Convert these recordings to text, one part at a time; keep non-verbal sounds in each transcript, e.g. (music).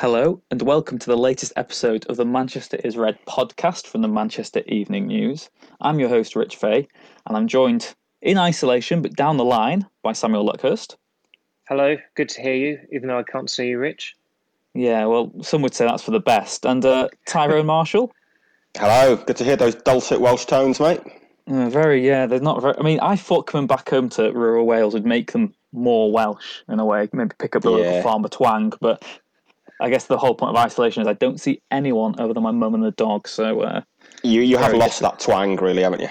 Hello, and welcome to the latest episode of the Manchester is Red podcast from the Manchester Evening News. I'm your host, Rich Fay, and I'm joined in isolation but down the line by Samuel Luckhurst. Hello, good to hear you, even though I can't see you, Rich. Yeah, well, some would say that's for the best. And uh, Tyrone Marshall. (laughs) Hello, good to hear those dulcet Welsh tones, mate. Uh, very, yeah, they're not very. I mean, I thought coming back home to rural Wales would make them more Welsh in a way, maybe pick up the local Yeah. farmer twang, but I guess the whole point of isolation is I don't see anyone other than my mum and the dog, so uh, You you have Very lost that twang, really, haven't you?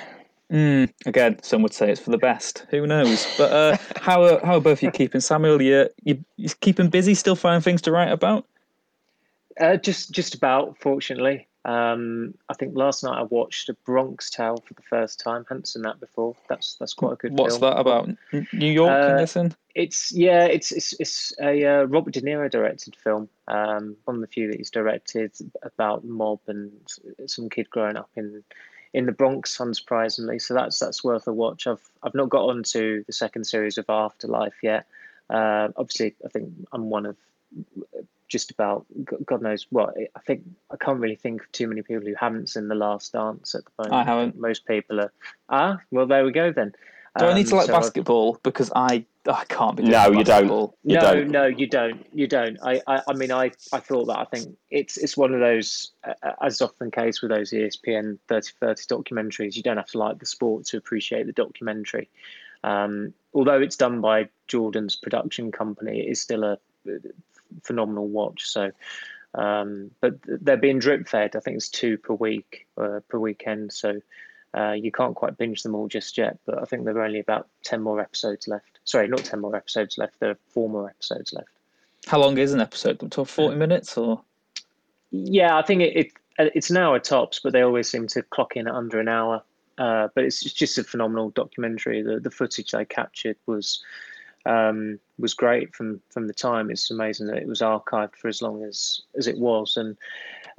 Mm, again, some would say it's for the best. Who knows? But uh, (laughs) how are, how are both you keeping, Samuel? You you you keeping busy? Still finding things to write about? Uh, just just about, fortunately. Um, I think last night I watched A Bronx Tale for the first time. Hadn't seen that before. That's that's quite a good What's film. that about? New York, I'm Uh, guessing. It's yeah, it's it's it's a uh, Robert De Niro directed film. Um, one of the few that he's directed about mob and some kid growing up in in the Bronx, unsurprisingly. So that's that's worth a watch. I've I've not got on to the second series of Afterlife yet. Uh, obviously, I think I'm one of just about God knows what. I think I can't really think of too many people who haven't seen The Last Dance at the moment. I haven't. think Most people are. Ah, well, there we go then. Do I need to Um, like so I've- basketball because I I can't be. Doing No, you don't. basketball. You no, don't. no, you don't. You don't. I, I, I mean, I, I thought that. I think it's it's one of those, uh, as is often the case with those ESPN 30 30 documentaries, you don't have to like the sport to appreciate the documentary. Um, although it's done by Jordan's production company, it is still a phenomenal watch. So, um, but they're being drip fed. I think it's two per week, uh, per weekend. So. Uh, you can't quite binge them all just yet, but I think there are only about 10 more episodes left. Sorry, not 10 more episodes left, there are four more episodes left. How long is an episode? Up to forty minutes or? Yeah, I think it, it it's an hour tops, but they always seem to clock in at under an hour. Uh, but it's just- just a phenomenal documentary. The the footage they captured was um, was great from from the time. It's amazing that it was archived for as long as as it was, and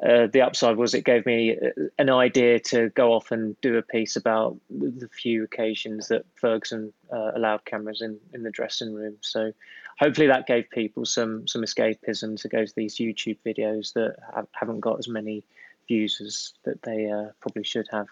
uh, the upside was it gave me uh, an idea to go off and do a piece about the few occasions that Ferguson uh, allowed cameras in in the dressing room. So hopefully that gave people some some escapism to go to these YouTube videos that have, haven't got as many views as that they uh, probably should have.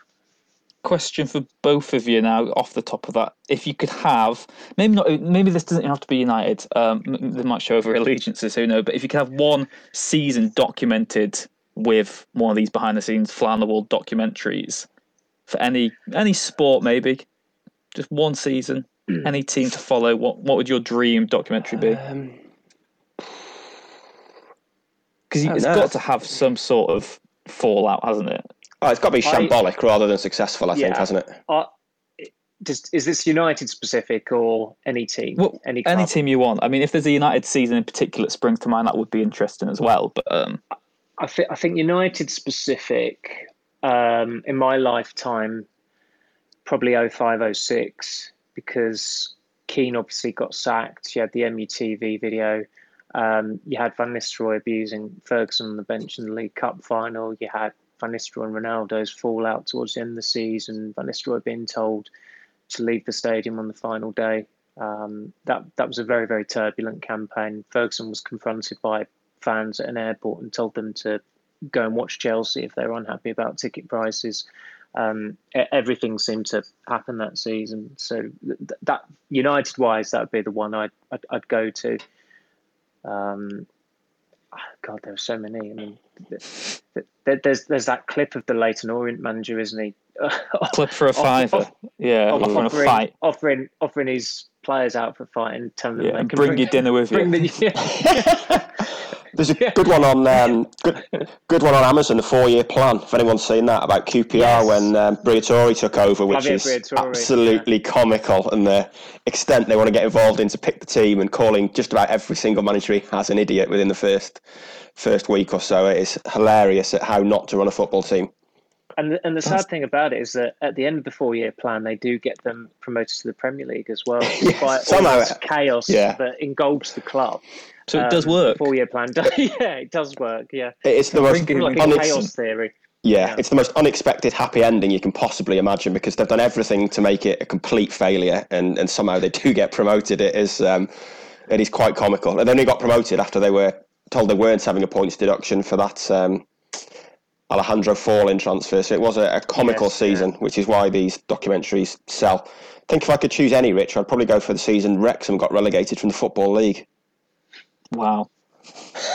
Question for both of you now off the top of that if you could have maybe not maybe this doesn't have to be united um they might show over allegiances who know but if you could have one season documented with one of these behind the scenes fly on the wall documentaries for any any sport maybe just one season any team to follow what what would your dream documentary be? Um, because it's know. got to have some sort of fallout hasn't it oh, it's got to be I- shambolic rather than successful, I think, hasn't it? Uh, does, is this United specific or any team? Well, any any team you want. I mean, if there's a United season in particular that springs to mind, that would be interesting as well. But um, I think I think United specific um, in my lifetime probably 05 06 because Keane obviously got sacked. You had the MUTV video. Um, you had Van Nistelrooy abusing Ferguson on the bench in the League Cup final. You had Van Nistelrooy and Ronaldo's fallout towards the end of the season. Van Nistelrooy being told to leave the stadium on the final day. Um, that that was a very very turbulent campaign. Ferguson was confronted by fans at an airport and told them to go and watch Chelsea if they were unhappy about ticket prices. Um, everything seemed to happen that season. So th- that United wise, that would be the one I'd I'd, I'd go to. Um, ah, God, there are so many. I mean, th- th- th- there's there's that clip of the Leyton Orient manager, isn't he? (laughs) clip for a fiver, off- yeah, Off- offering fight, offering offering his players out for fighting, telling them yeah, they can bring, your dinner with bring you. the (laughs) (laughs) There's a Yeah. good one on um, (laughs) good, good one on Amazon, the four-year plan. If anyone's seen that about QPR Yes. when um, Briatore took over, which Javier is Briatore, absolutely comical, and the extent they want to get involved in to pick the team and calling just about every single manager he has an idiot within the first first week or so. It is hilarious at how not to run a football team. And the, and the sad thing about it is that at the end of the four year plan, they do get them promoted to the Premier League as well, (laughs) all somehow chaos yeah. that engulfs the club. So it does work. Four year plan, does, (laughs) yeah, it does work. Yeah, It's the most like unex- chaos theory. Yeah, Yeah. it's the most unexpected happy ending you can possibly imagine because they've done everything to make it a complete failure, and, and somehow they (laughs) do get promoted. It is um, it is quite comical. And then they got promoted after they were told they weren't having a points deduction for that um, Alejandro Faurlin transfer. So it was a, a comical yes, season, yeah. which is why these documentaries sell. I think if I could choose any, Rich, I'd probably go for the season Wrexham got relegated from the Football League. Wow. (laughs)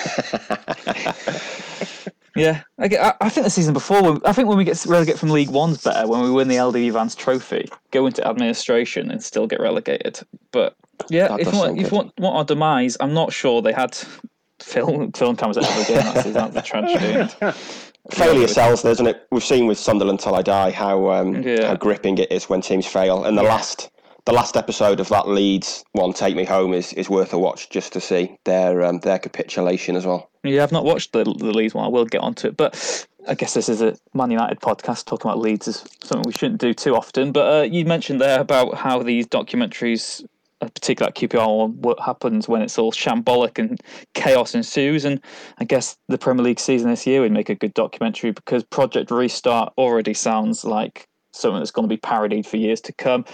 yeah, I, I, think the season before, I think when we get relegated from League One's better, when we win the LDV Vans Trophy, go into administration and still get relegated. But yeah, if you, want, if you want, want our demise, I'm not sure they had (laughs) film film cameras at every game. That's, that's the tragedy. (laughs) Failure sells, doesn't it? We've seen with Sunderland till I die how um, yeah. how gripping it is when teams fail. And the yeah. last the last episode of that Leeds one, Take Me Home, is, is worth a watch just to see their um, their capitulation as well. Yeah, I've not watched the the Leeds one. I will get onto it, but I guess this is a Man United podcast. Talking about Leeds is something we shouldn't do too often. But uh, you mentioned there about how these documentaries particularly at QPR one, what happens when it's all shambolic and chaos ensues. And I guess the Premier League season this year would make a good documentary because Project Restart already sounds like something that's going to be parodied for years to come.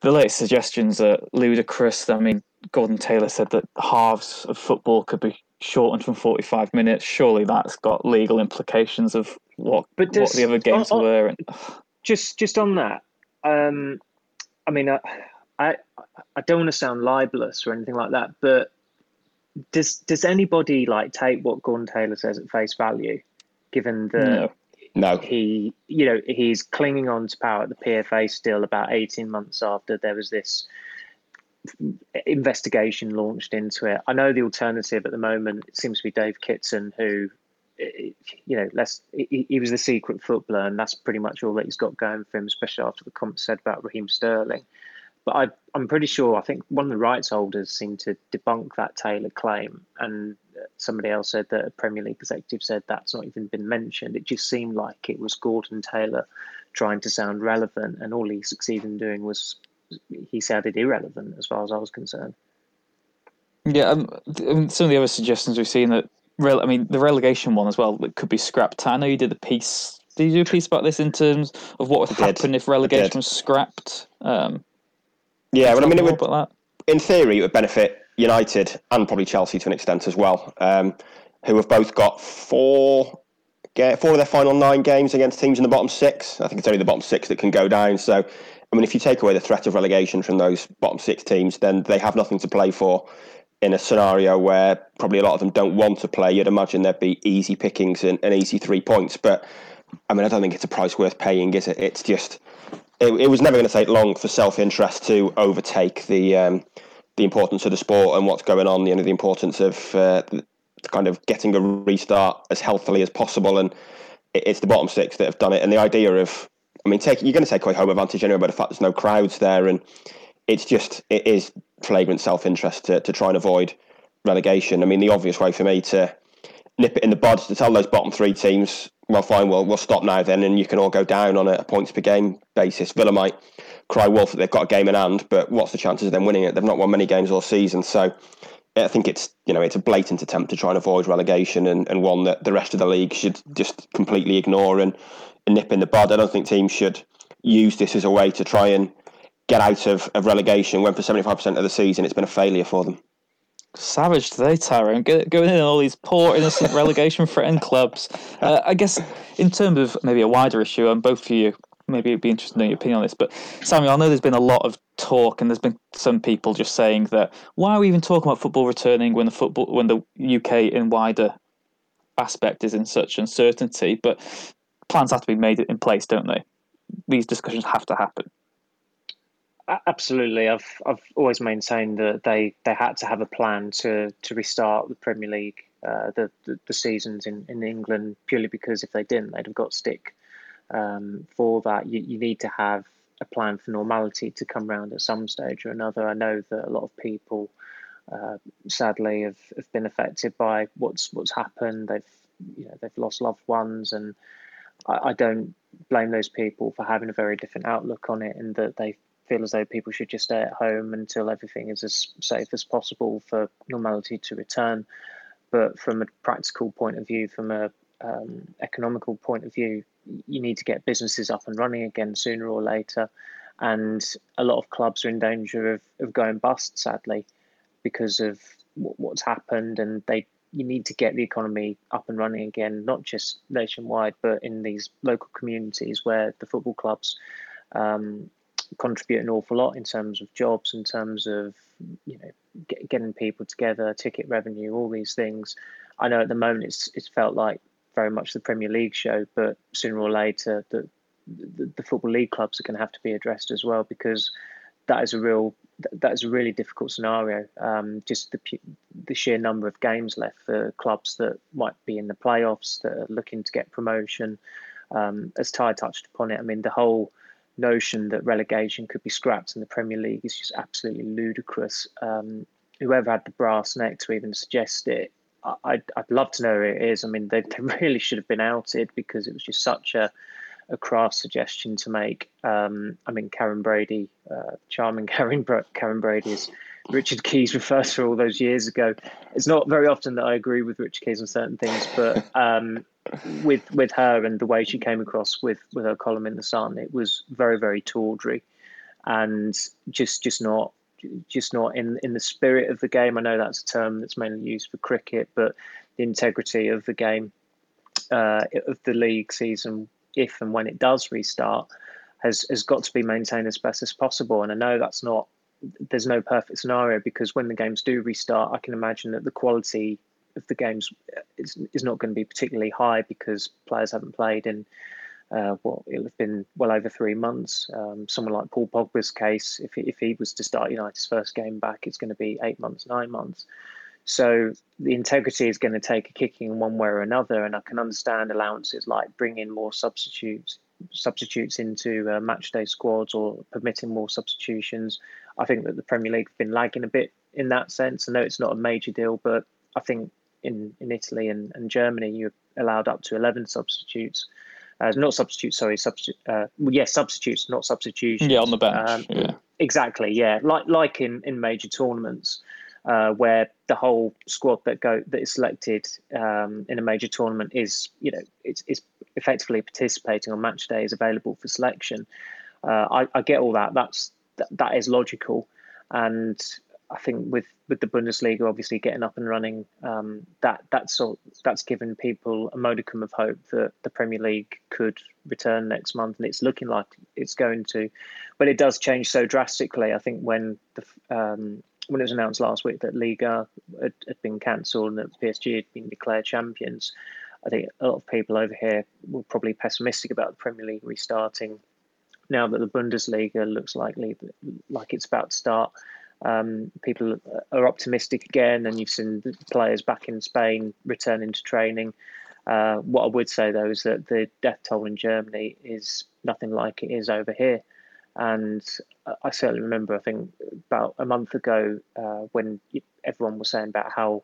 The latest suggestions are ludicrous. I mean, Gordon Taylor said that halves of football could be shortened from 45 minutes. Surely that's got legal implications of what, but does, what the other games on, were. And, just just on that, um, I mean, uh, I I don't want to sound libelous or anything like that, but does does anybody like take what Gordon Taylor says at face value, given the no. no. he you know he's clinging on to power at the PFA still about eighteen months after there was this investigation launched into it. I know the alternative at the moment seems to be Dave Kitson, who you know, less he, he, was the secret footballer, and that's pretty much all that he's got going for him, especially after the comments said about Raheem Sterling. But I, I'm pretty sure, I think one of the rights holders seemed to debunk that Taylor claim. And somebody else said that a Premier League executive said that's not even been mentioned. It just seemed like it was Gordon Taylor trying to sound relevant. And all he succeeded in doing was he sounded irrelevant as far as I was concerned. Yeah, um, some of the other suggestions we've seen that, I mean, the relegation one as well, that could be scrapped. I know you did a piece. Did you do a piece about this in terms of what would happen if relegation was scrapped? Um, yeah, well, I mean, it would, in theory, it would benefit United and probably Chelsea to an extent as well, um, who have both got four four of their final nine games against teams in the bottom six. I think it's only the bottom six that can go down. So, I mean, if you take away the threat of relegation from those bottom six teams, then they have nothing to play for. In a scenario where probably a lot of them don't want to play, you'd imagine there'd be easy pickings and, and easy three points. But I mean, I don't think it's a price worth paying, is it? It's just it, it was never going to take long for self-interest to overtake the um, the importance of the sport and what's going on. You know, the importance of uh, kind of getting a restart as healthily as possible, and it, it's the bottom six that have done it. And the idea of, I mean, take, you're going to take away home advantage anyway by the fact there's no crowds there, and it's just it is flagrant self-interest to to try and avoid relegation. I mean, the obvious way for me to nip it in the bud to tell those bottom three teams well, fine, we'll, we'll stop now then, and you can all go down on a points per game basis. Villa might cry wolf that they've got a game in hand, but what's the chances of them winning it? They've not won many games all season, so I think it's you know it's a blatant attempt to try and avoid relegation, and, and one that the rest of the league should just completely ignore and, and nip in the bud. I don't think teams should use this as a way to try and get out of, of relegation when for 75% of the season it's been a failure for them. Savage today, Tyrone. Going in all these poor, innocent relegation (laughs) threatened clubs. Uh, I guess, in terms of maybe a wider issue, and both of you, maybe it'd be interesting to know your opinion on this. But Samuel, I know there's been a lot of talk, and there's been some people just saying that why are we even talking about football returning when the football, when the UK in wider aspect is in such uncertainty? But plans have to be made in place, don't they? These discussions have to happen. Absolutely, I've I've always maintained that they, they had to have a plan to to restart the Premier League, uh, the, the, the seasons in, in England purely because if they didn't, they'd have got stick um, for that. You you need to have a plan for normality to come around at some stage or another. I know that a lot of people, uh, sadly, have, have been affected by what's what's happened. They've you know they've lost loved ones, and I, I don't blame those people for having a very different outlook on it, and that they feel as though people should just stay at home until everything is as safe as possible for normality to return. But from a practical point of view, from a um, economical point of view, you need to get businesses up and running again sooner or later. And a lot of clubs are in danger of, of going bust, sadly, because of what's happened. And they you need to get the economy up and running again, not just nationwide, but in these local communities where the football clubs um, contribute an awful lot in terms of jobs, in terms of you know get, getting people together, ticket revenue, all these things. I know at the moment it's it's felt like very much the Premier League show, but sooner or later the the, the football league clubs are going to have to be addressed as well because that is a real that is a really difficult scenario. Um, just the the sheer number of games left for clubs that might be in the playoffs that are looking to get promotion. Um, as Ty touched upon it, I mean the whole notion that relegation could be scrapped in the Premier League is just absolutely ludicrous. Um, whoever had the brass neck to even suggest it, I'd, I'd love to know who it is. I mean, they, they (laughs) really should have been outed because it was just such a a craft suggestion to make. Um, I mean, Karren Brady, uh, charming (laughs) Karen, Karren Brady is Richard Keys refers to all those years ago. It's not very often that I agree with Richard Keys on certain things, but um, with with her and the way she came across with with her column in the Sun, it was very very tawdry, and just just not just not in in the spirit of the game. I know that's a term that's mainly used for cricket, but the integrity of the game uh, of the league season if and when it does restart, has has got to be maintained as best as possible. And I know that's not there's no perfect scenario because when the games do restart, I can imagine that the quality of the games is, is not going to be particularly high because players haven't played in uh, what it'll have been well over three months. Um, someone like Paul Pogba's case, if he, if he was to start United's first game back, it's going to be eight months, nine months. So the integrity is going to take a kicking in one way or another, and I can understand allowances like bringing more substitutes substitutes into uh, match day squads or permitting more substitutions. I think that the Premier League have been lagging a bit in that sense. I know it's not a major deal, but I think in, in Italy and, and Germany you're allowed up to 11 substitutes. Uh, not substitutes, sorry, substitute. Uh, well, yes, substitutes, not substitutions. Yeah, on the bench. Um, yeah. Exactly. Yeah, like like in in major tournaments uh, where the whole squad that go that is selected um, in a major tournament is you know it's, it's effectively participating on match day is available for selection. Uh, I, I, get all that. That's that, that is logical, and I think with with the Bundesliga obviously getting up and running, um, that that's all, that's given people a modicum of hope that the Premier League could return next month, and it's looking like it's going to. But it does change so drastically. I think when the um, when it was announced last week that Liga had, had been cancelled and that PSG had been declared champions, I think a lot of people over here were probably pessimistic about the Premier League restarting. Now that the Bundesliga looks likely like it's about to start, um, people are optimistic again, and you've seen players back in Spain returning to training. Uh, what I would say though is that the death toll in Germany is nothing like it is over here. And I certainly remember, I think about a month ago, uh, when everyone was saying about how,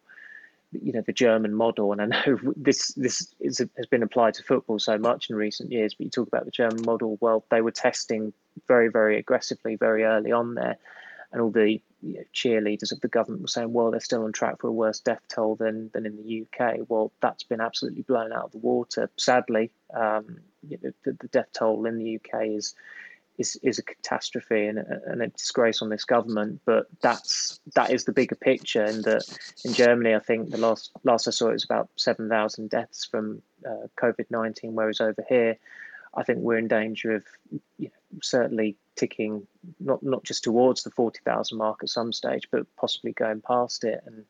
you know, the German model, and I know (laughs) this this is, has been applied to football so much in recent years. But you talk about the German model. Well, they were testing very, very aggressively very early on there, and all the you know, cheerleaders of the government were saying, well, they're still on track for a worse death toll than than in the UK. Well, that's been absolutely blown out of the water. Sadly, um, you know, the, the death toll in the UK is is is a catastrophe and a, and a disgrace on this government. But that's that is the bigger picture. And that in Germany, I think the last last I saw it was about seven thousand deaths from uh, COVID nineteen, whereas over here, I think we're in danger of you know, certainly ticking not not just towards the forty thousand mark at some stage, but possibly going past it. And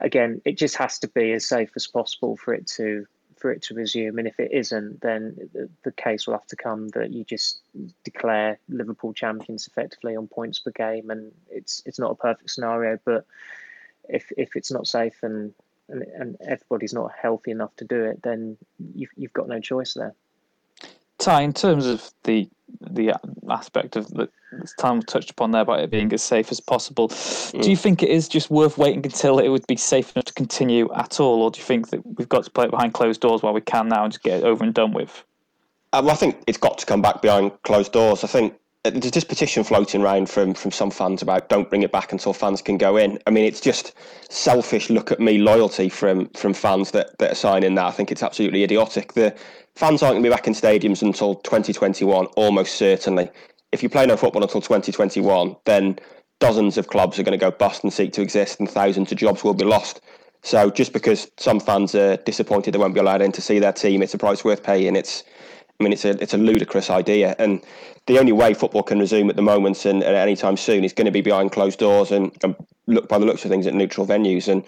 again, it just has to be as safe as possible for it to for it to resume. And if it isn't, then the, the, case will have to come that you just declare Liverpool champions effectively on points per game. And it's it's not a perfect scenario, but if if it's not safe and and, and everybody's not healthy enough to do it, then you've you've got no choice there. Ty, in terms of the the aspect of the Tom touched upon there about it being as safe as possible, mm. do you think it is just worth waiting until it would be safe enough to continue at all, or do you think that we've got to play it behind closed doors while we can now and just get it over and done with? Well, I think it's got to come back behind closed doors. I think Uh, there's this petition floating around from from some fans about don't bring it back until fans can go in. I mean, it's just selfish look at me loyalty from from fans that, that are signing that. I think it's absolutely idiotic. The fans aren't going to be back in stadiums until 2021, almost certainly. If you play no football until 2021, then dozens of clubs are going to go bust and seek to exist, and thousands of jobs will be lost. So just because some fans are disappointed they won't be allowed in to see their team, it's a price worth paying. It's, I mean, it's a it's a ludicrous idea, and the only way football can resume at the moment and, and any time soon is going to be behind closed doors and, and, look by the looks of things at neutral venues, and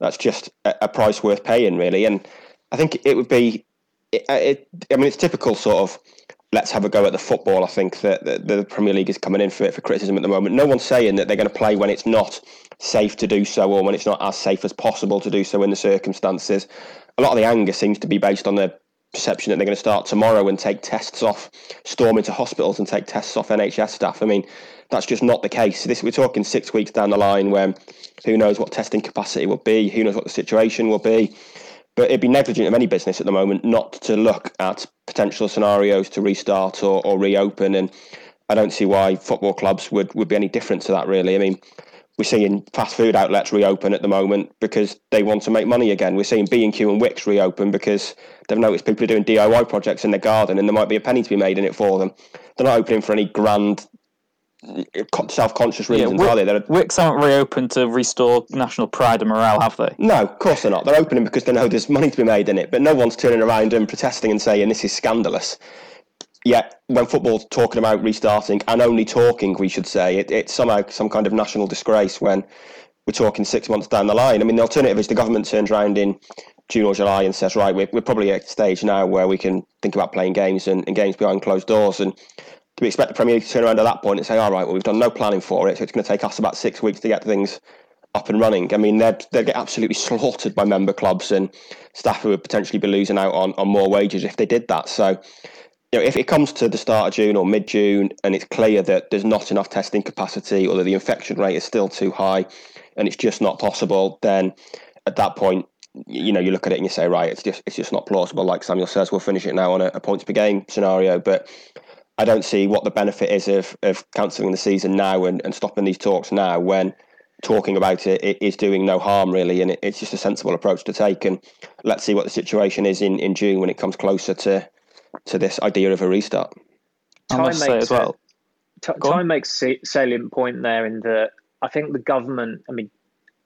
that's just a, a price worth paying, really. And I think it would be, it, uh, it, I mean, it's typical sort of let's have a go at the football. I think that the, the Premier League is coming in for for criticism at the moment. No one's saying that they're going to play when it's not safe to do so or when it's not as safe as possible to do so in the circumstances. A lot of the anger seems to be based on the perception that they're going to start tomorrow and take tests off, storm into hospitals and take tests off NHS staff. I mean, that's just not the case. This we're talking six weeks down the line when who knows what testing capacity will be, who knows what the situation will be. But it'd be negligent of any business at the moment not to look at potential scenarios to restart or, or reopen. And I don't see why football clubs would, would be any different to that, really. I mean, we're seeing fast food outlets reopen at the moment because they want to make money again. We're seeing B&Q and Wickes reopen because they've noticed people are doing DIY projects in their garden and there might be a penny to be made in it for them. They're not opening for any grand eh, self-conscious reasons, yeah, are they? They're, Wickes haven't reopened to restore national pride and morale, have they? No, of course they're not. They're opening because they know there's money to be made in it, but no one's turning around and protesting and saying this is scandalous. Yet, when football's talking about restarting and only talking, we should say, it, it's somehow some kind of national disgrace when we're talking six months down the line. I mean, the alternative is the government turns around in June or July and says, right, we're, we're probably at a stage now where we can think about playing games and, and games behind closed doors. And do we expect the Premier League to turn around at that point and say, all right, well, we've done no planning for it, so it's going to take us about six weeks to get things up and running. I mean, they'd, they'd get absolutely slaughtered by member clubs and staff who would potentially be losing out on, on more wages if they did that. So you know, if it comes to the start of June or mid June and it's clear that there's not enough testing capacity or that the infection rate is still too high and it's just not possible, then at that point, you know, you look at it and you say, right, it's just it's just not plausible. Like Samuel says, we'll finish it now on a, a points per game scenario. But I don't see what the benefit is of of cancelling the season now and, and stopping these talks now when talking about it, it is doing no harm really and it, it's just a sensible approach to take and let's see what the situation is in, in June when it comes closer to to this idea of a restart. I must say as well. T- time makes a salient point there in that I think the government. I mean,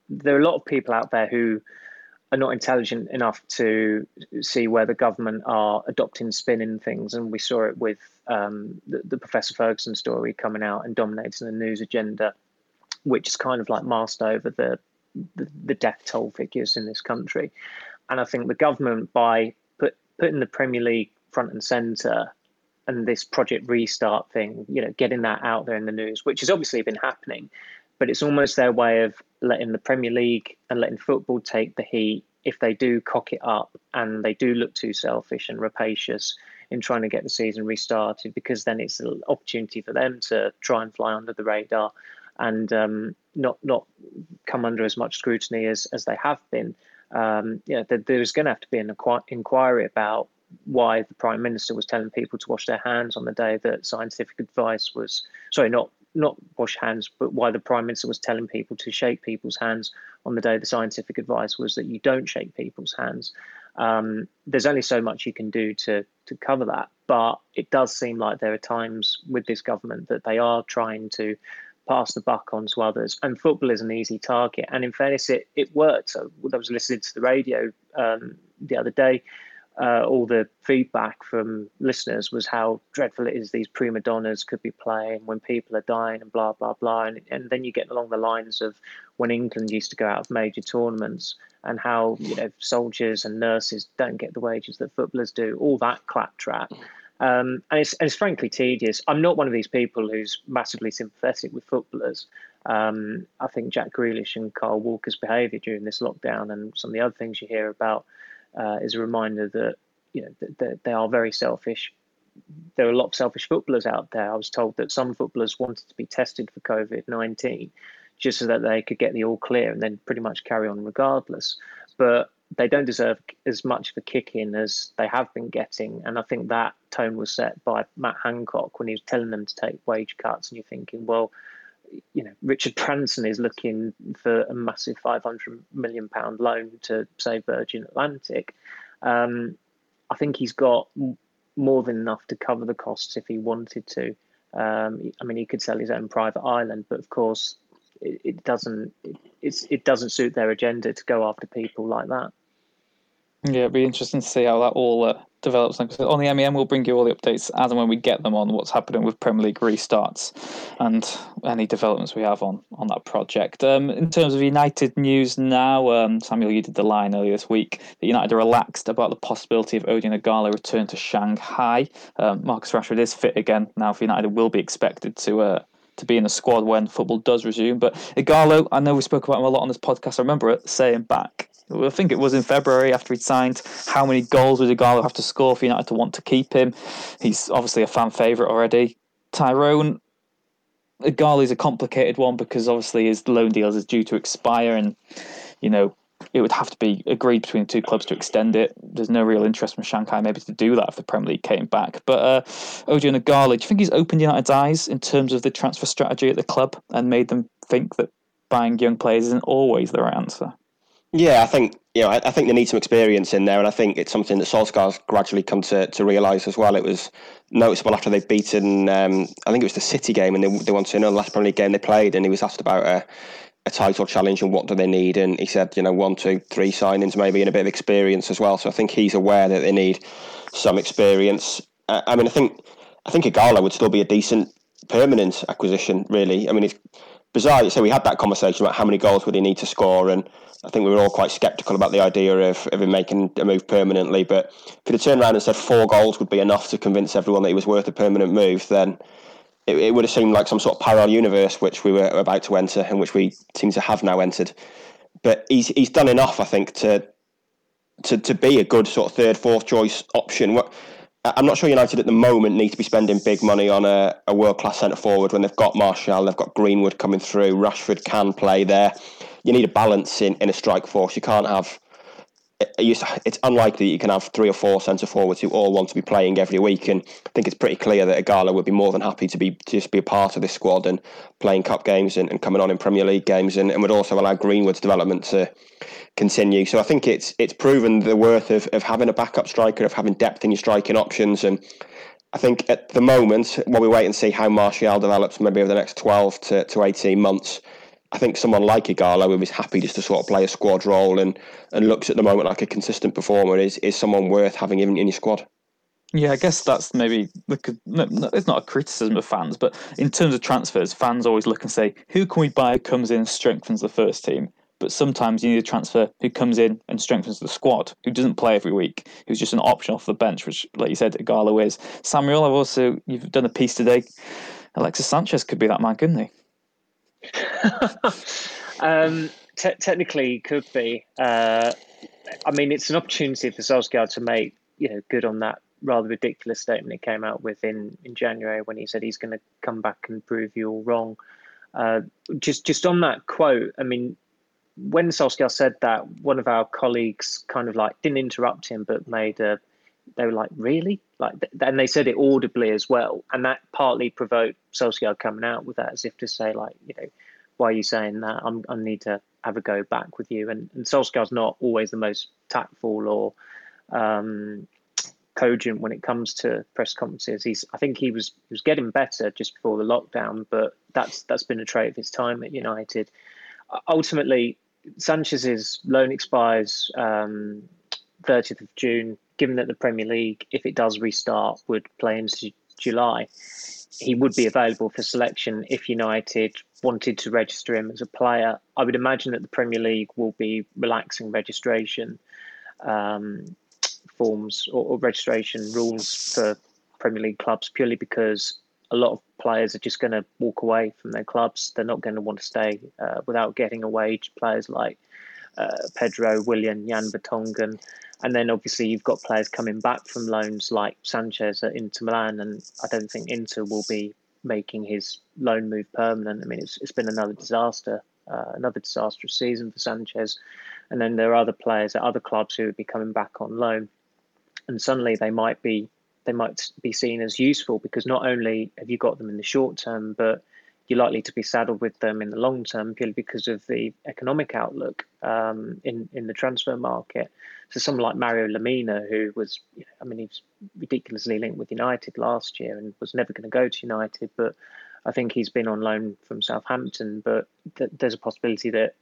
there are a lot of people out there who are not intelligent enough to see where the government are adopting spin in things, and we saw it with um, the, the, Professor Ferguson story coming out and dominating the news agenda, which is kind of like masked over the, the, the death toll figures in this country. And I think the government, by put, putting the Premier League front and center and this project restart thing, you know, getting that out there in the news, which has obviously been happening, but it's almost their way of letting the Premier League and letting football take the heat if they do cock it up and they do look too selfish and rapacious in trying to get the season restarted, because then it's an opportunity for them to try and fly under the radar and um, not not come under as much scrutiny as as they have been. Um, yeah, there's going to have to be an inquiry about why the prime minister was telling people to wash their hands on the day that scientific advice was sorry not not wash hands but why the prime minister was telling people to shake people's hands on the day the scientific advice was that you don't shake people's hands. Um, there's only so much you can do to to cover that but it does seem like there are times with this government that they are trying to pass the buck on to others and football is an easy target. And in fairness it, it worked. So i was listening to the radio um, the other day uh, all the feedback from listeners was how dreadful it is these prima donnas could be playing when people are dying and blah blah blah. And, and then you get along the lines of when England used to go out of major tournaments and how you know soldiers and nurses don't get the wages that footballers do all that claptrap. Um, and, it's, and it's frankly tedious. I'm not one of these people who's massively sympathetic with footballers. Um, I think Jack Grealish and Kyle Walker's behaviour during this lockdown and some of the other things you hear about uh, is a reminder that you know that, that they are very selfish. There are a lot of selfish footballers out there. I was told that some footballers wanted to be tested for COVID nineteen just so that they could get the all clear and then pretty much carry on regardless. But they don't deserve as much of a kick in as they have been getting. And I think that tone was set by Matt Hancock when he was telling them to take wage cuts. And you're thinking, well, you know, Richard Branson is looking for a massive 500 million pound loan to save Virgin Atlantic. Um, I think he's got more than enough to cover the costs if he wanted to. Um, I mean, he could sell his own private island, but of course, it, it doesn't it's it doesn't suit their agenda to go after people like that. Yeah, it'd be interesting to see how that all uh, develops. On the MEN, we'll bring you all the updates as and when we get them on what's happening with Premier League restarts and any developments we have on on that project. Um, in terms of United news now, um, Samuel, you did the line earlier this week that United are relaxed about the possibility of Odion Ighalo return to Shanghai. Um, Marcus Rashford is fit again now for United. Will be expected to. Uh, to be in the squad when football does resume. But Ighalo, I know we spoke about him a lot on this podcast. I remember it saying back I think it was in February after he'd signed. How many goals would Ighalo have to score for United to want to keep him? He's obviously a fan favourite already. Tyrone, Ighalo is a complicated one because obviously his loan deals is due to expire and, you know, it would have to be agreed between the two clubs to extend it. There's no real interest from Shanghai maybe to do that if the Premier League came back. But uh, Odion Ighalo, do you think he's opened United's eyes in terms of the transfer strategy at the club and made them think that buying young players isn't always the right answer? Yeah, I think you know, I, I, think they need some experience in there, and I think it's something that Solskjaer's gradually come to, to realise as well. It was noticeable after they've beaten, um, I think it was the City game, and they, they won to know the last Premier League game they played, and he was asked about a, a title challenge and what do they need, and he said, you know, one, two, three signings maybe, and a bit of experience as well. So I think he's aware that they need some experience. Uh, I mean, I think I think Ighalo would still be a decent permanent acquisition, really. I mean, it's bizarre. So we had that conversation about how many goals would he need to score, and I think we were all quite sceptical about the idea of, of him making a move permanently. But if he'd turned around and said four goals would be enough to convince everyone that he was worth a permanent move, then it, it would have seemed like some sort of parallel universe which we were about to enter and which we seem to have now entered. But he's he's done enough, I think, to to to be a good sort of third, fourth choice option. What I'm not sure United at the moment need to be spending big money on a, a world class centre forward when they've got Martial, they've got Greenwood coming through, Rashford can play there you need a balance in, in a strike force. You can't have it's unlikely you can have three or four centre forwards who all want to be playing every week. And I think it's pretty clear that Ighalo would be more than happy to be to just be a part of this squad and playing cup games and, and coming on in Premier League games, and, and would also allow Greenwood's development to continue. So I think it's it's proven the worth of, of having a backup striker, of having depth in your striking options, and I think at the moment, while we wait and see how Martial develops, maybe over the next twelve to, to eighteen months I think someone like Ighalo, who is happy just to sort of play a squad role and, and looks at the moment like a consistent performer, is is someone worth having in, in your squad. Yeah, I guess that's maybe it's not a criticism of fans, but in terms of transfers, fans always look and say, who can we buy comes in and strengthens the first team? But sometimes you need a transfer who comes in and strengthens the squad, who doesn't play every week, who's just an option off the bench, which, like you said, Ighalo is. Samuel, I've also you've done a piece today. Alexis Sanchez could be that man, couldn't he? (laughs) um, te- technically, could be. Uh, I mean, it's an opportunity for Solskjaer to make you know good on that rather ridiculous statement he came out with in, in January when he said he's going to come back and prove you all wrong. Uh, just just on that quote, I mean, when Solskjaer said that, one of our colleagues kind of like didn't interrupt him, but made a. They were like, "Really?" Like, and they said it audibly as well, and that partly provoked Solskjaer coming out with that as if to say, like, you know, why are you saying that? I'm, I need to have a go back with you. And, and Solskjaer's not always the most tactful or um, cogent when it comes to press conferences. He's, I think he was he was getting better just before the lockdown, but that's that's been a trait of his time at United. Ultimately, Sanchez's loan expires um, 30th of June. Given that the Premier League, if it does restart, would play into July, he would be available for selection if United wanted to register him as a player. I would imagine that the Premier League will be relaxing registration um, forms or, or, registration rules for Premier League clubs purely because a lot of players are just going to walk away from their clubs. They're not going to want to stay uh, without getting a wage. Players like uh, Pedro, Willian, Jan Vertonghen. And then obviously you've got players coming back from loans like Sanchez at Inter Milan, and I don't think Inter will be making his loan move permanent. I mean, it's it's been another disaster, uh, another disastrous season for Sanchez. And then there are other players at other clubs who would be coming back on loan, and suddenly they might be they might be seen as useful because not only have you got them in the short term, but you're likely to be saddled with them in the long term purely because of the economic outlook um, in in the transfer market. So someone like Mario Lemina, who was, I mean, he was ridiculously linked with United last year and was never going to go to United, but I think he's been on loan from Southampton, but th- there's a possibility that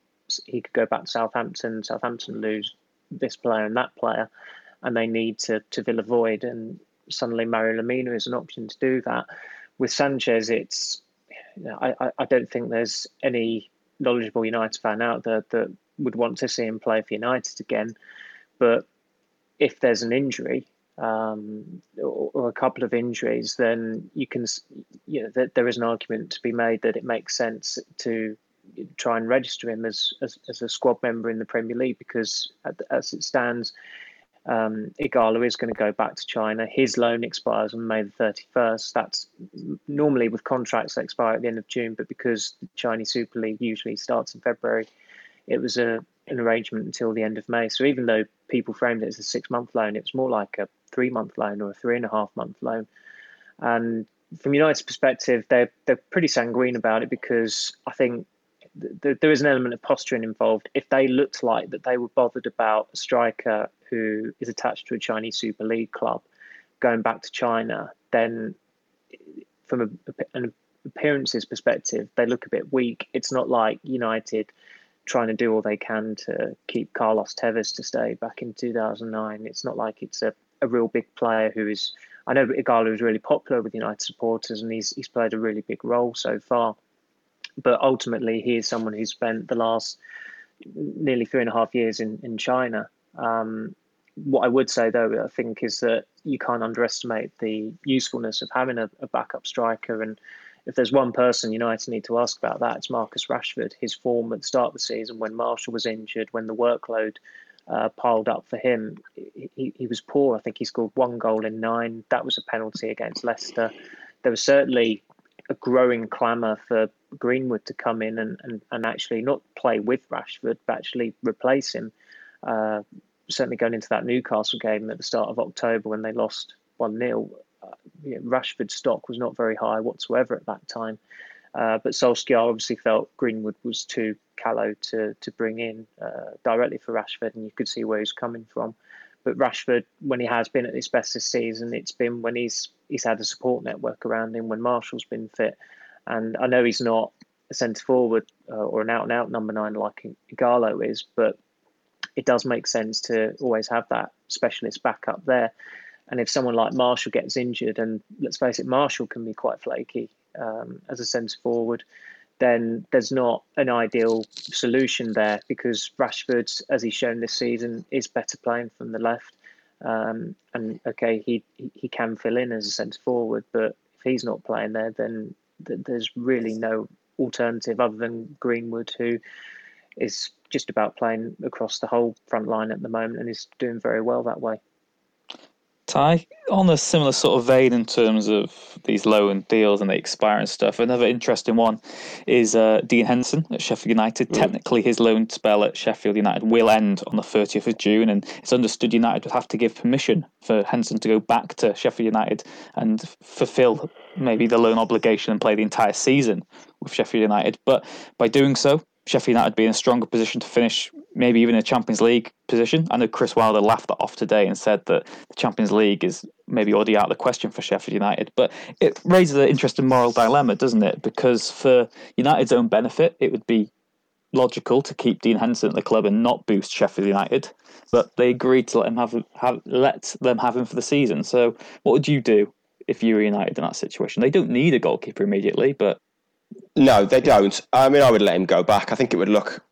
he could go back to Southampton. Southampton lose this player and that player, and they need to to fill a void. And suddenly, Mario Lemina is an option to do that. With Sanchez, it's you know, I I don't think there's any knowledgeable United fan out there that would want to see him play for United again. But if there's an injury um, or, or, a couple of injuries, then you can, you know, that there is an argument to be made that it makes sense to try and register him as, as, as a squad member in the Premier League because as it stands, um, Ighalo is going to go back to China. His loan expires on May the 31st. That's normally with contracts that expire at the end of June, but because the Chinese Super League usually starts in February, it was a an arrangement until the end of May. So even though people framed it as a six month loan, it was more like a three month loan or a three and a half month loan. And from United's perspective, they're they're pretty sanguine about it because I think there is an element of posturing involved. If they looked like that they were bothered about a striker who is attached to a Chinese Super League club going back to China, then from a, an appearances perspective, they look a bit weak. It's not like United trying to do all they can to keep Carlos Tevez to stay back in 2009. It's not like it's a, a real big player who is. I know Ighalo is really popular with United supporters and he's he's played a really big role so far. But ultimately, he is someone who spent the last nearly three and a half years in in China. Um, what I would say, though, I think, is that you can't underestimate the usefulness of having a, a backup striker and if there's one person United need to ask about that, it's Marcus Rashford. His form at the start of the season, when Martial was injured, when the workload uh, piled up for him, he, he was poor. I think he scored one goal in nine. That was a penalty against Leicester. There was certainly a growing clamour for Greenwood to come in and, and, and actually not play with Rashford, but actually replace him. Uh, certainly going into that Newcastle game at the start of October when they lost 1 0 you know, Rashford's stock was not very high whatsoever at that time. Uh, but Solskjaer obviously felt Greenwood was too callow to to bring in uh, directly for Rashford, and you could see where he's coming from. But Rashford, when he has been at his best this season, it's been when he's he's had a support network around him, when Martial's been fit. And I know he's not a centre forward uh, or an out and out number nine like Ighalo is, but it does make sense to always have that specialist backup there. And if someone like Martial gets injured, and let's face it, Martial can be quite flaky um, as a centre forward, then there's not an ideal solution there because Rashford, as he's shown this season, is better playing from the left. Um, and okay, he he can fill in as a centre forward, but if he's not playing there, then th- there's really no alternative other than Greenwood, who is just about playing across the whole front line at the moment and is doing very well that way. Ty, on a similar sort of vein in terms of these loan deals and they expire and stuff, another interesting one is uh, Dean Henderson at Sheffield United. Mm. Technically, his loan spell at Sheffield United will end on the 30th of June, and it's understood United would have to give permission for Henderson to go back to Sheffield United and fulfil maybe the loan obligation and play the entire season with Sheffield United. But by doing so, Sheffield United be in a stronger position to finish maybe even a Champions League position. I know Chris Wilder laughed that off today and said that the Champions League is maybe already out of the question for Sheffield United. But it raises an interesting moral dilemma, doesn't it? Because for United's own benefit, it would be logical to keep Dean Henderson at the club and not boost Sheffield United. But they agreed to let him have, have let them have him for the season. So what would you do if you were United in that situation? They don't need a goalkeeper immediately, but no, they don't. I mean, I would let him go back. I think it would look.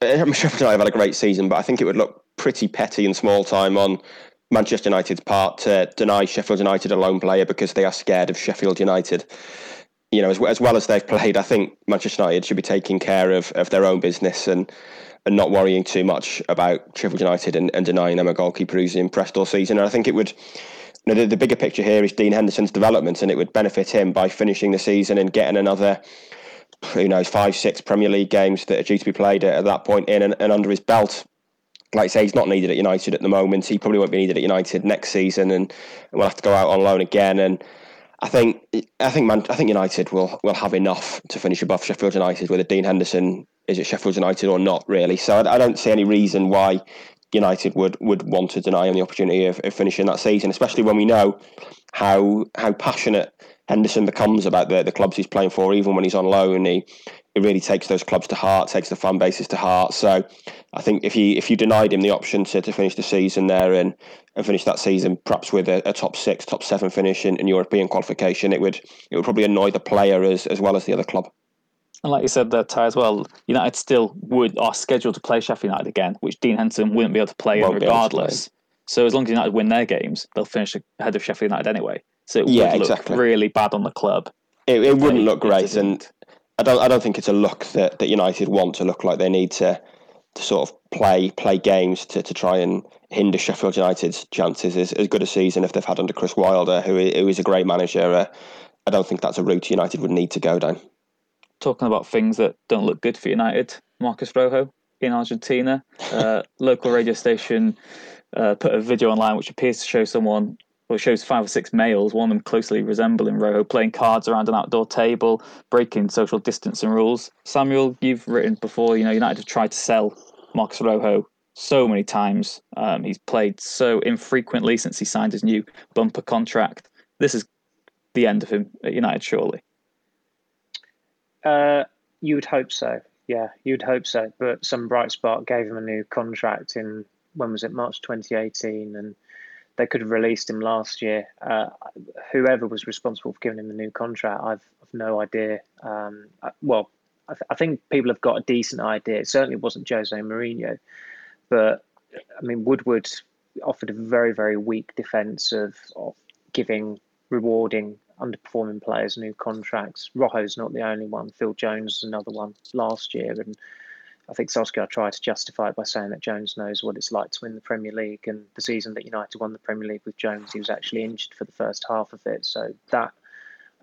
Eh, I'm sure I've had a great season, but I think it would look pretty petty and small time on Manchester United's part to deny Sheffield United a loan player because they are scared of Sheffield United. You know, as, as well as they've played, I think Manchester United should be taking care of, of their own business and and not worrying too much about Sheffield United and, and denying them a goalkeeper who's impressed all season. And I think it would know, the, the bigger picture here is Dean Henderson's development, and it would benefit him by finishing the season and getting another, who knows, five, six Premier League games that are due to be played at, at that point in and, and under his belt like I say, he's not needed at United at the moment. He probably won't be needed at United next season, and we'll have to go out on loan again. And I think, I think, man, I think United will will have enough to finish above Sheffield United, whether Dean Henderson is at Sheffield United or not, really. So I, I don't see any reason why United would would want to deny him the opportunity of, of finishing that season, especially when we know how how passionate Henderson becomes about the, the clubs he's playing for, even when he's on loan. He he really takes those clubs to heart, takes the fan bases to heart. So I think if you if you denied him the option to, to finish the season there and, and finish that season perhaps with a, a top six, top seven finish in, in European qualification, it would it would probably annoy the player as as well as the other club. And like you said there, Ty, as well, United still would are scheduled to play Sheffield United again, which Dean Henderson wouldn't be able to play in regardless. So as long as United win their games, they'll finish ahead of Sheffield United anyway. So it yeah, would look exactly. really bad on the club. It, it wouldn't look great, and I don't. I don't think it's a look that, that United want to look like they need to to sort of play play games to, to try and hinder Sheffield United's chances as, as good a season if they've had under Chris Wilder, who who is a great manager. Uh, I don't think that's a route United would need to go down. Talking about things that don't look good for United, Marcos Rojo in Argentina, uh, (laughs) local radio station uh, put a video online which appears to show someone well, shows five or six males, one of them closely resembling Rojo, playing cards around an outdoor table, breaking social distancing rules. Samuel, you've written before, you know, United have tried to sell Marcos Rojo so many times. Um, he's played so infrequently since he signed his new bumper contract. This is the end of him at United, surely. Uh, you would hope so. Yeah, you'd hope so. But some bright spark gave him a new contract in when was it March 2018, and they could have released him last year. Uh, whoever was responsible for giving him the new contract, I've, I've no idea. Um, I, well, I, th- I, think people have got a decent idea. It certainly wasn't Jose Mourinho, but I mean Woodward offered a very very weak defence of, of giving rewarding underperforming players new contracts. Rojo's not the only one. Phil Jones is another one last year, and I think Solskjaer tried to justify it by saying that Jones knows what it's like to win the Premier League. And the season that United won the Premier League with Jones, he was actually injured for the first half of it. So that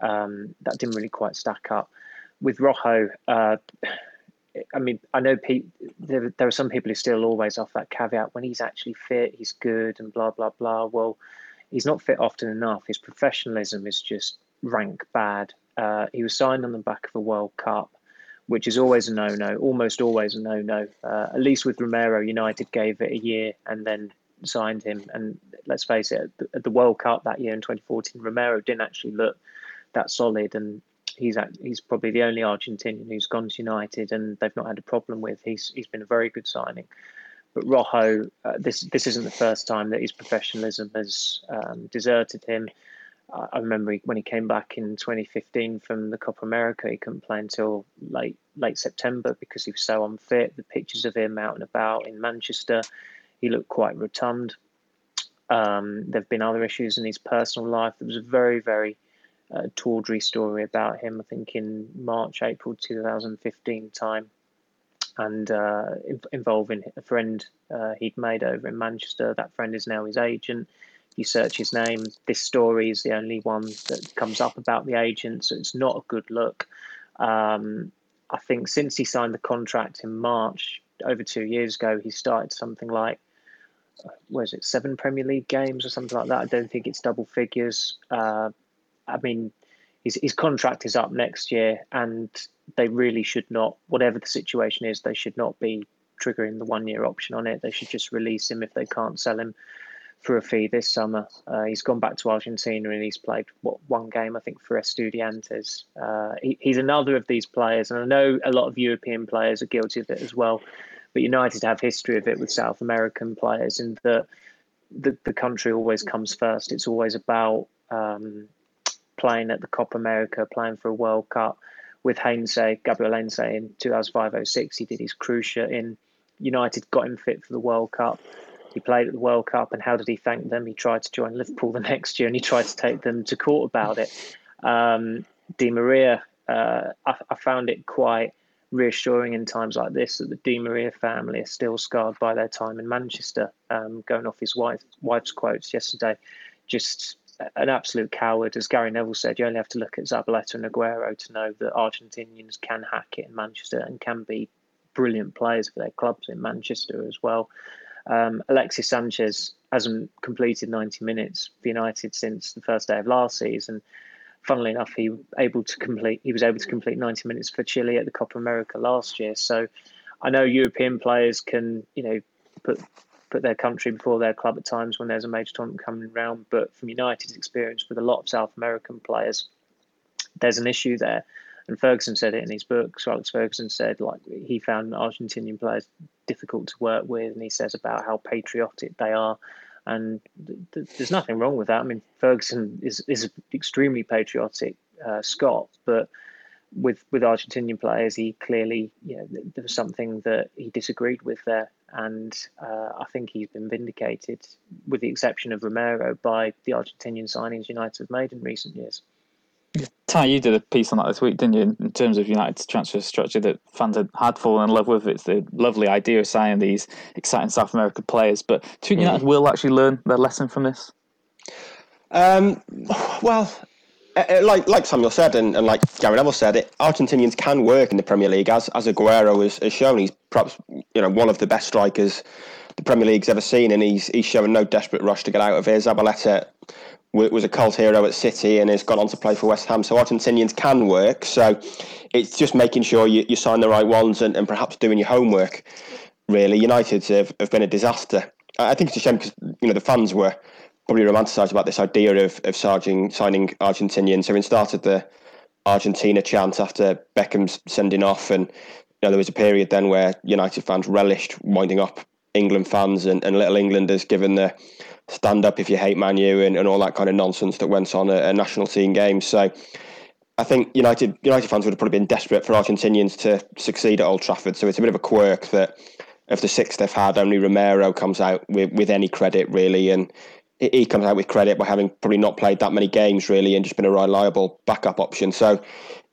um, that didn't really quite stack up. With Rojo, uh, I mean, I know Pete, there, there are some people who still always off that caveat when he's actually fit, he's good, and blah, blah, blah. Well, he's not fit often enough. His professionalism is just rank bad. Uh, he was signed on the back of a World Cup which is always a no-no, almost always a no-no. Uh, at least with Romero, United gave it a year and then signed him. And let's face it, at the World Cup that year in 2014, Romero didn't actually look that solid, and he's he's probably the only Argentinian who's gone to United, and they've not had a problem with. He's he's been a very good signing. But Rojo, uh, this this isn't the first time that his professionalism has um, deserted him. I remember when he came back in 2015 from the Copa America, he couldn't play until late late September because he was so unfit. The pictures of him out and about in Manchester, he looked quite rotund. Um, there have been other issues in his personal life. There was a very, very uh, tawdry story about him, I think in March, April 2015 time, and uh, involving a friend uh, he'd made over in Manchester. That friend is now his agent you search his name, this story is the only one that comes up about the agent, so it's not a good look. Um, I think since he signed the contract in March, over two years ago, he started something like, was it, seven Premier League games or something like that? I don't think it's double figures. Uh, I mean, his, his contract is up next year, and they really should not, whatever the situation is, they should not be triggering the one year option on it. They should just release him if they can't sell him for a fee this summer. Uh, he's gone back to Argentina and he's played what one game I think for Estudiantes. Uh, he, he's another of these players, and I know a lot of European players are guilty of it as well. But United have history of it with South American players, in that the the country always comes first. It's always about um, playing at the Copa America, playing for a World Cup. With Heinze, Gabriel Heinze in 2005-06, he did his cruciate in. United got him fit for the World Cup he played at the World Cup, and how did he thank them? He tried to join Liverpool the (laughs) next year, and he tried to take them to court about it. Um, Di Maria, uh, I, I, found it quite reassuring in times like this that the Di Maria family are still scarred by their time in Manchester. Um, going off his wife, wife's quotes yesterday, just an absolute coward. As Gary Neville said, you only have to look at Zabaleta and Aguero to know that Argentinians can hack it in Manchester and can be brilliant players for their clubs in Manchester as well. Um, Alexis Sanchez hasn't completed 90 minutes for United since the first day of last season. Funnily enough, he able to complete he was able to complete 90 minutes for Chile at the Copa America last year. So I know European players can you know put put their country before their club at times when there's a major tournament coming around. But from United's experience with a lot of South American players, there's an issue there. And Ferguson said it in his book. Sir Alex Ferguson said like he found Argentinian players difficult to work with, and he says about how patriotic they are. And th- th- there's nothing wrong with that. I mean, Ferguson is is extremely patriotic uh, Scot, but with with Argentinian players, he clearly you know there was something that he disagreed with there, and uh, I think he's been vindicated, with the exception of Romero, by the Argentinian signings United have made in recent years. Ty, you did a piece on that this week, didn't you? In terms of United's transfer structure that fans had, had fallen in love with. It's the lovely idea of signing these exciting South American players. But do you think United mm. will actually learn their lesson from this? Um, well, Uh, uh, like like Samuel said, and, and like Gary Neville said, it Argentinians can work in the Premier League, as as Aguero has, has shown. He's perhaps you know one of the best strikers the Premier League's ever seen, and he's he's showing no desperate rush to get out of here. Zabaleta was a cult hero at City and has gone on to play for West Ham. So Argentinians can work. So it's just making sure you, you sign the right ones and, and perhaps doing your homework. Really, United have, have been a disaster. I think it's a shame because you know the fans were probably romanticised about this idea of of signing signing Argentinians. It started the Argentina chant after Beckham's sending off, and you know there was a period then where United fans relished winding up England fans and, and Little Englanders, given the stand up if you hate Manu and, and all that kind of nonsense that went on at, at national team games. So I think United United fans would have probably been desperate for Argentinians to succeed at Old Trafford. So it's a bit of a quirk that of the six they've had, only Romero comes out with, with any credit really, and he comes out with credit by having probably not played that many games really and just been a reliable backup option. So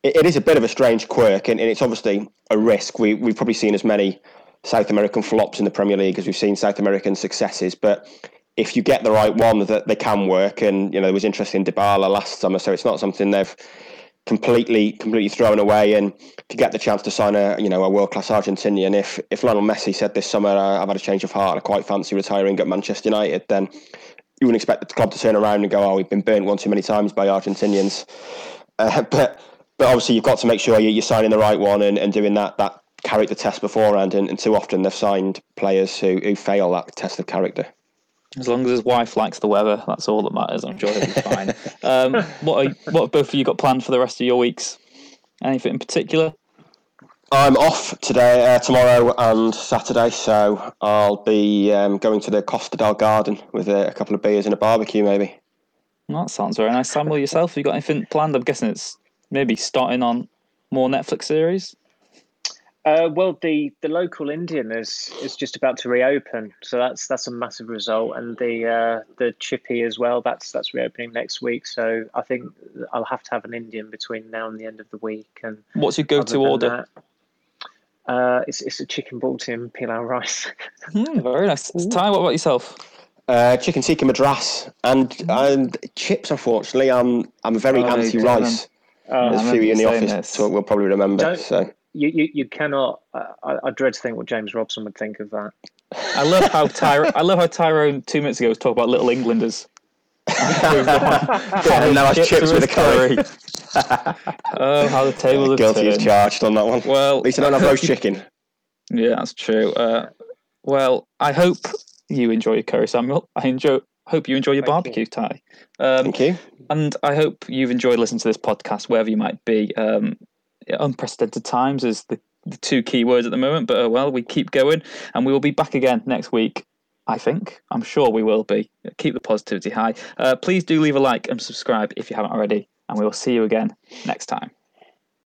it, it is a bit of a strange quirk, and, and it's obviously a risk. We we've probably seen as many South American flops in the Premier League as we've seen South American successes, but if you get the right one, that they can work. And you know, there was interest in Dybala last summer, so it's not something they've completely completely thrown away. And to get the chance to sign a you know a world class Argentinian, if if Lionel Messi said this summer, I've had a change of heart, I quite fancy retiring at Manchester United, then you wouldn't expect the club to turn around and go, "Oh, we've been burnt one too many times by Argentinians." Uh, (laughs) but but obviously, you've got to make sure you're signing the right one and, and doing that that character test beforehand. And, and too often, they've signed players who who fail that test of character. As long as his wife likes the weather, that's all that matters. I'm sure he'll be fine. (laughs) um, what are, what have both of you got planned for the rest of your weeks? Anything in particular? I'm off today, uh, tomorrow, and Saturday, so I'll be um, going to the Costa del Garden with a, a, couple of beers and a barbecue, maybe. That sounds very nice. Samuel, yourself, have you got anything planned? I'm guessing it's maybe starting on more Netflix series. Uh, well, the, the local Indian is is just about to reopen, so that's that's a massive result, and the uh, the Chippy as well. That's that's reopening next week. So I think I'll have to have an Indian between now and the end of the week. And what's your go to order? That, uh, it's it's a chicken balti pilau rice. (laughs) mm, very nice. Ty, what about yourself? Uh, chicken tikka madras and mm. and chips. Unfortunately, I'm I'm very oh, anti rice. Oh, There's a few in the office, so we'll probably remember. Don't, so you, you, you cannot. Uh, I, I, dread to think what James Robson would think of that. I love how Tyro, I love how Tyrone two minutes ago was talking about Little Englanders. And now chips, chips with a curry. (laughs) oh, how the table yeah, guilty is charged on that one. Well, at least I don't have roast (laughs) chicken. Yeah, that's true. Uh, well, I hope you enjoy your curry, Samuel. I enjoy. Hope you enjoy your Thank barbecue, you. Ty. Um, Thank you. And I hope you've enjoyed listening to this podcast, wherever you might be. Um, unprecedented times is the, the two key words at the moment. But uh, well, we keep going, and we will be back again next week. I think. I'm sure we will be. Keep the positivity high. Uh, please do leave a like and subscribe if you haven't already, and we will see you again next time.